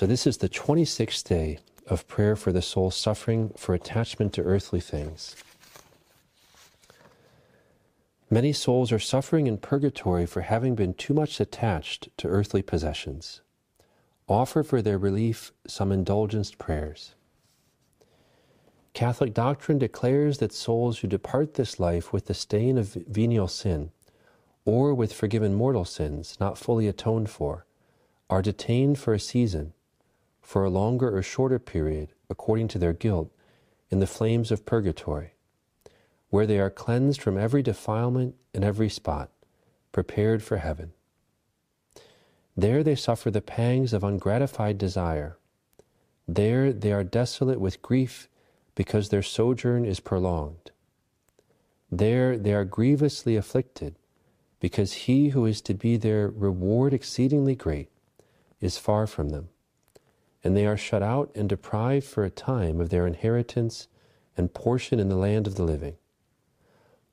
So, this is the 26th day of prayer for the soul suffering for attachment to earthly things. Many souls are suffering in purgatory for having been too much attached to earthly possessions. Offer for their relief some indulgenced prayers. Catholic doctrine declares that souls who depart this life with the stain of venial sin, or with forgiven mortal sins not fully atoned for, are detained for a season, for a longer or shorter period, according to their guilt, in the flames of purgatory where they are cleansed from every defilement and every spot, prepared for heaven. There they suffer the pangs of ungratified desire. There they are desolate with grief because their sojourn is prolonged. There they are grievously afflicted because he who is to be their reward exceedingly great is far from them, and they are shut out and deprived for a time of their inheritance and portion in the land of the living.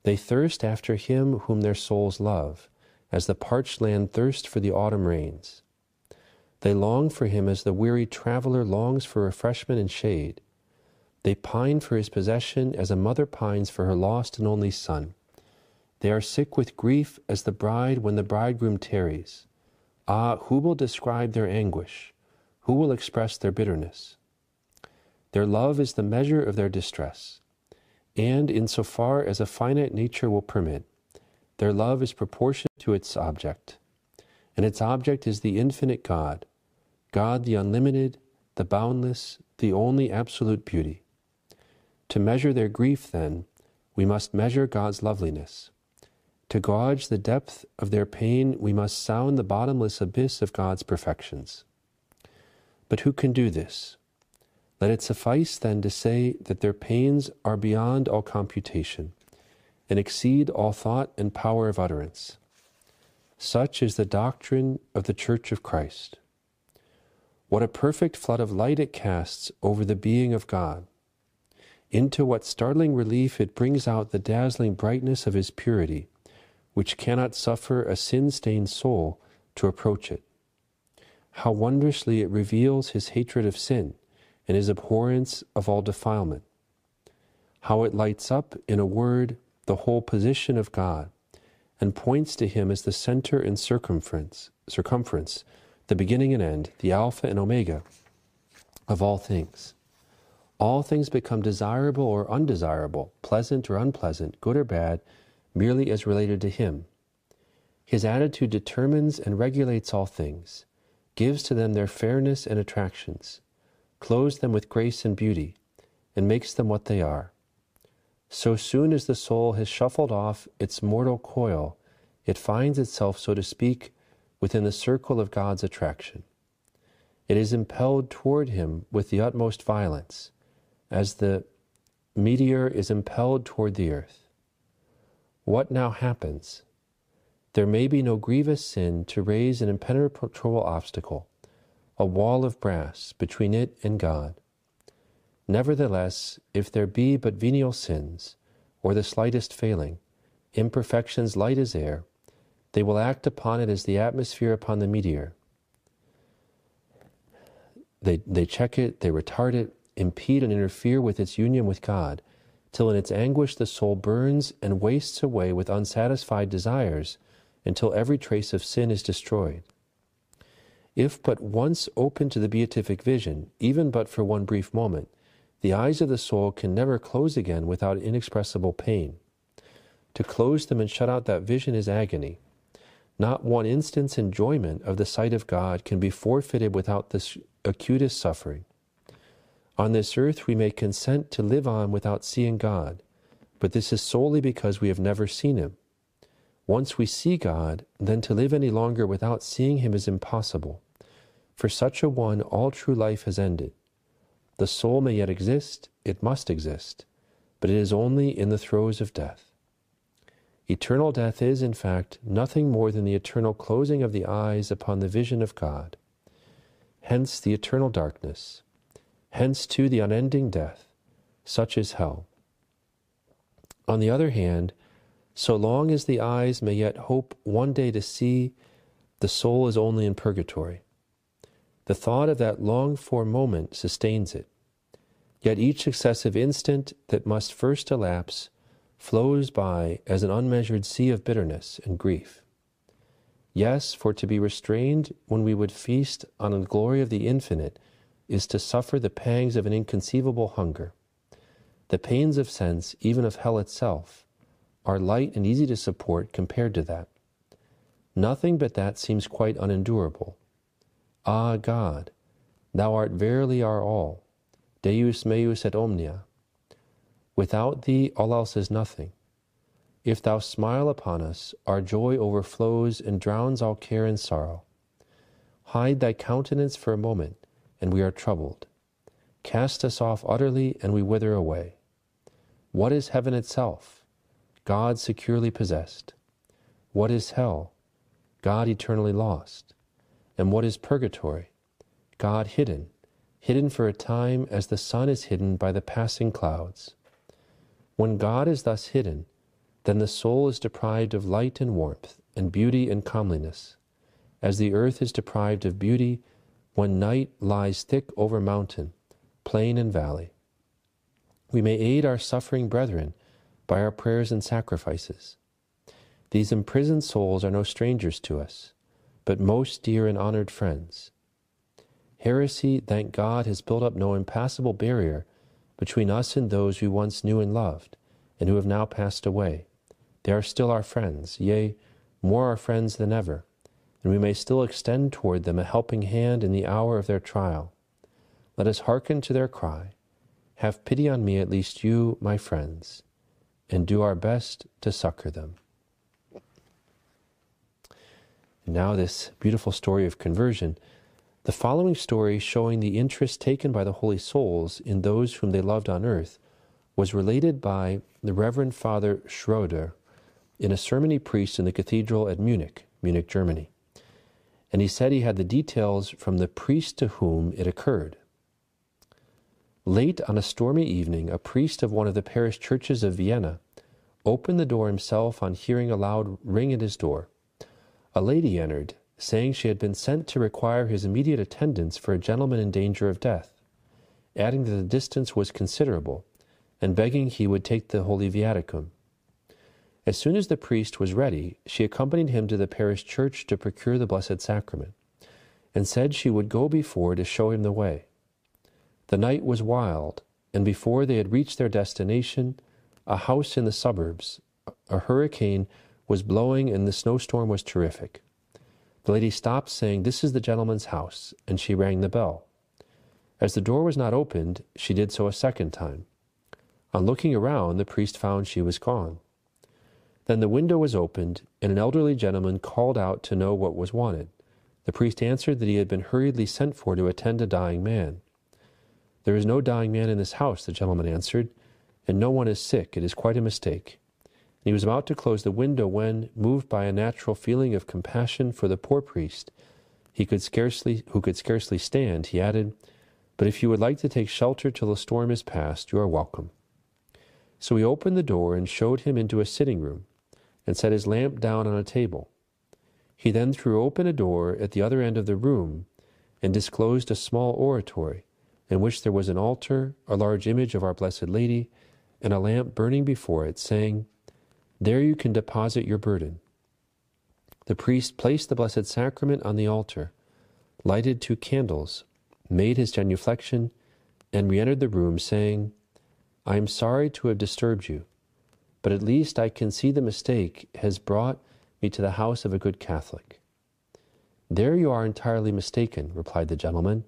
They thirst after him whom their souls love, as the parched land thirsts for the autumn rains. They long for him as the weary traveler longs for refreshment and shade. They pine for his possession as a mother pines for her lost and only son. They are sick with grief as the bride when the bridegroom tarries. Ah, who will describe their anguish? Who will express their bitterness? Their love is the measure of their distress and insofar as a finite nature will permit, their love is proportioned to its object. And its object is the infinite God, God the unlimited, the boundless, the only absolute beauty. To measure their grief, then, we must measure God's loveliness. To gauge the depth of their pain, we must sound the bottomless abyss of God's perfections. But who can do this? Let it suffice then to say that their pains are beyond all computation and exceed all thought and power of utterance. Such is the doctrine of the Church of Christ. What a perfect flood of light it casts over the being of God. Into what startling relief it brings out the dazzling brightness of His purity, which cannot suffer a sin stained soul to approach it. How wondrously it reveals His hatred of sin and his abhorrence of all defilement. How it lights up, in a word, the whole position of God, and points to him as the center and circumference, circumference, the beginning and end, the Alpha and Omega of all things. All things become desirable or undesirable, pleasant or unpleasant, good or bad, merely as related to him. His attitude determines and regulates all things, gives to them their fairness and attractions, clothes them with grace and beauty, and makes them what they are. So soon as the soul has shuffled off its mortal coil, it finds itself, so to speak, within the circle of God's attraction. It is impelled toward Him with the utmost violence, as the meteor is impelled toward the earth. What now happens? There may be no grievous sin to raise an impenetrable obstacle a wall of brass between it and God. Nevertheless, if there be but venial sins, or the slightest failing, imperfections light as air, they will act upon it as the atmosphere upon the meteor. They, they check it, they retard it, impede and interfere with its union with God, till in its anguish the soul burns and wastes away with unsatisfied desires until every trace of sin is destroyed. If but once open to the beatific vision, even but for one brief moment, the eyes of the soul can never close again without inexpressible pain. To close them and shut out that vision is agony. Not one instant's enjoyment of the sight of God can be forfeited without this acutest suffering. On this earth, we may consent to live on without seeing God, but this is solely because we have never seen Him. Once we see God, then to live any longer without seeing Him is impossible. For such a one, all true life has ended. The soul may yet exist, it must exist, but it is only in the throes of death. Eternal death is, in fact, nothing more than the eternal closing of the eyes upon the vision of God. Hence the eternal darkness. Hence, too, the unending death. Such is hell. On the other hand, so long as the eyes may yet hope one day to see, the soul is only in purgatory. The thought of that longed for moment sustains it. Yet each successive instant that must first elapse flows by as an unmeasured sea of bitterness and grief. Yes, for to be restrained when we would feast on the glory of the infinite is to suffer the pangs of an inconceivable hunger. The pains of sense, even of hell itself, are light and easy to support compared to that. Nothing but that seems quite unendurable. Ah, God, Thou art verily our all, Deus meus et omnia. Without Thee, all else is nothing. If Thou smile upon us, our joy overflows and drowns all care and sorrow. Hide Thy countenance for a moment, and we are troubled. Cast us off utterly, and we wither away. What is heaven itself? God securely possessed. What is hell? God eternally lost. And what is purgatory? God hidden, hidden for a time as the sun is hidden by the passing clouds. When God is thus hidden, then the soul is deprived of light and warmth, and beauty and comeliness, as the earth is deprived of beauty when night lies thick over mountain, plain, and valley. We may aid our suffering brethren by our prayers and sacrifices. These imprisoned souls are no strangers to us, but most dear and honored friends. Heresy, thank God, has built up no impassable barrier between us and those we once knew and loved, and who have now passed away. They are still our friends, yea, more our friends than ever, and we may still extend toward them a helping hand in the hour of their trial. Let us hearken to their cry Have pity on me, at least you, my friends, and do our best to succor them. now, this beautiful story of conversion. The following story, showing the interest taken by the holy souls in those whom they loved on earth, was related by the Reverend Father Schroeder in a sermon he preached in the cathedral at Munich, Munich, Germany. And he said he had the details from the priest to whom it occurred. Late on a stormy evening, a priest of one of the parish churches of Vienna opened the door himself on hearing a loud ring at his door. A lady entered, saying she had been sent to require his immediate attendance for a gentleman in danger of death, adding that the distance was considerable, and begging he would take the Holy Viaticum. As soon as the priest was ready, she accompanied him to the parish church to procure the Blessed Sacrament, and said she would go before to show him the way. The night was wild, and before they had reached their destination, a house in the suburbs, a hurricane was blowing and the snowstorm was terrific. The lady stopped, saying, This is the gentleman's house, and she rang the bell. As the door was not opened, she did so a second time. On looking around, the priest found she was gone. Then the window was opened, and an elderly gentleman called out to know what was wanted. The priest answered that he had been hurriedly sent for to attend a dying man. There is no dying man in this house, the gentleman answered, and no one is sick. It is quite a mistake. He was about to close the window when, moved by a natural feeling of compassion for the poor priest, he could scarcely, who could scarcely stand, he added, But if you would like to take shelter till the storm is past, you are welcome. So he opened the door and showed him into a sitting room, and set his lamp down on a table. He then threw open a door at the other end of the room, and disclosed a small oratory, in which there was an altar, a large image of our Blessed Lady, and a lamp burning before it, saying, there you can deposit your burden. The priest placed the Blessed Sacrament on the altar, lighted two candles, made his genuflection, and re entered the room, saying, I am sorry to have disturbed you, but at least I can see the mistake has brought me to the house of a good Catholic. There you are entirely mistaken, replied the gentleman.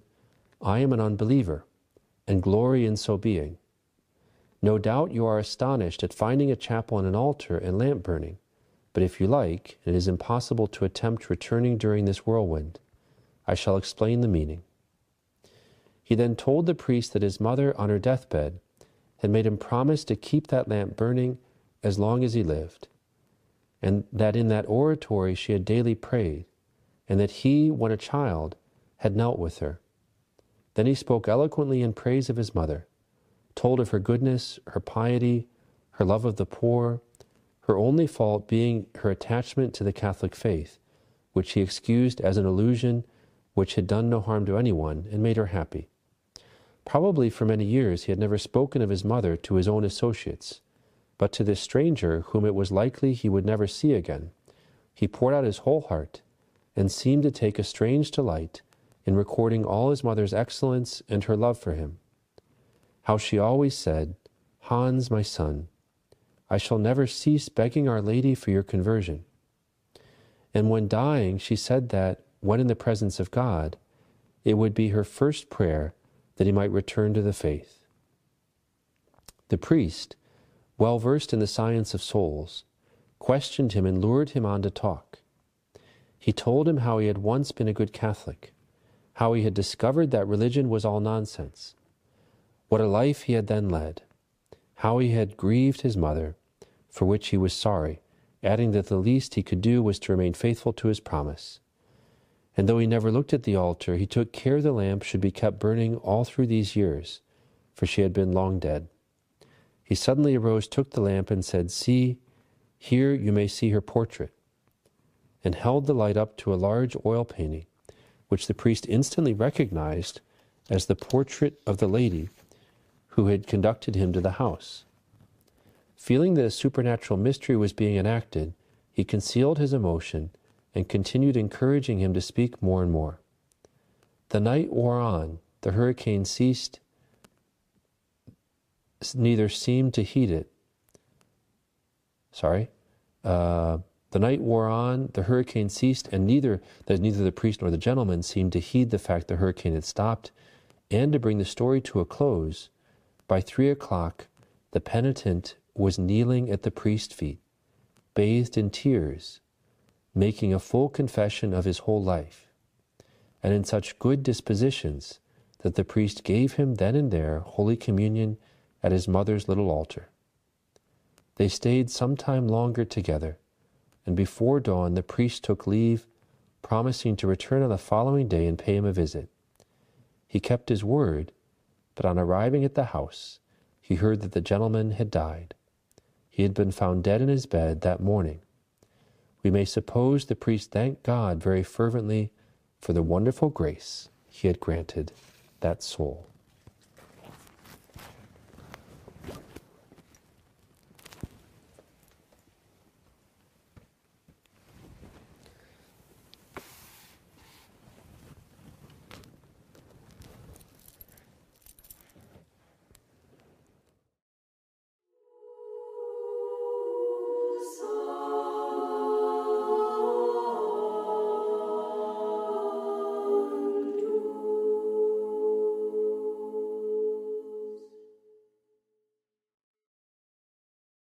I am an unbeliever, and glory in so being. No doubt you are astonished at finding a chapel and an altar and lamp burning, but if you like, it is impossible to attempt returning during this whirlwind. I shall explain the meaning. He then told the priest that his mother, on her deathbed, had made him promise to keep that lamp burning as long as he lived, and that in that oratory she had daily prayed, and that he, when a child, had knelt with her. Then he spoke eloquently in praise of his mother told of her goodness, her piety, her love of the poor, her only fault being her attachment to the Catholic faith, which he excused as an illusion which had done no harm to anyone and made her happy. Probably for many years he had never spoken of his mother to his own associates, but to this stranger, whom it was likely he would never see again, he poured out his whole heart and seemed to take a strange delight in recording all his mother's excellence and her love for him. How she always said, Hans, my son, I shall never cease begging Our Lady for your conversion. And when dying, she said that, when in the presence of God, it would be her first prayer that he might return to the faith. The priest, well versed in the science of souls, questioned him and lured him on to talk. He told him how he had once been a good Catholic, how he had discovered that religion was all nonsense, what a life he had then led, how he had grieved his mother, for which he was sorry, adding that the least he could do was to remain faithful to his promise. And though he never looked at the altar, he took care the lamp should be kept burning all through these years, for she had been long dead. He suddenly arose, took the lamp, and said, See, here you may see her portrait, and held the light up to a large oil painting, which the priest instantly recognized as the portrait of the lady who had conducted him to the house. Feeling that a supernatural mystery was being enacted, he concealed his emotion and continued encouraging him to speak more and more. The night wore on, the hurricane ceased, neither seemed to heed it. Sorry. Uh, the night wore on, the hurricane ceased, and neither that neither the priest nor the gentleman seemed to heed the fact the hurricane had stopped. And to bring the story to a close, by three o'clock, the penitent was kneeling at the priest's feet, bathed in tears, making a full confession of his whole life, and in such good dispositions that the priest gave him then and there Holy Communion at his mother's little altar. They stayed some time longer together, and before dawn the priest took leave, promising to return on the following day and pay him a visit. He kept his word, but on arriving at the house, he heard that the gentleman had died. He had been found dead in his bed that morning. We may suppose the priest thanked God very fervently for the wonderful grace he had granted that soul.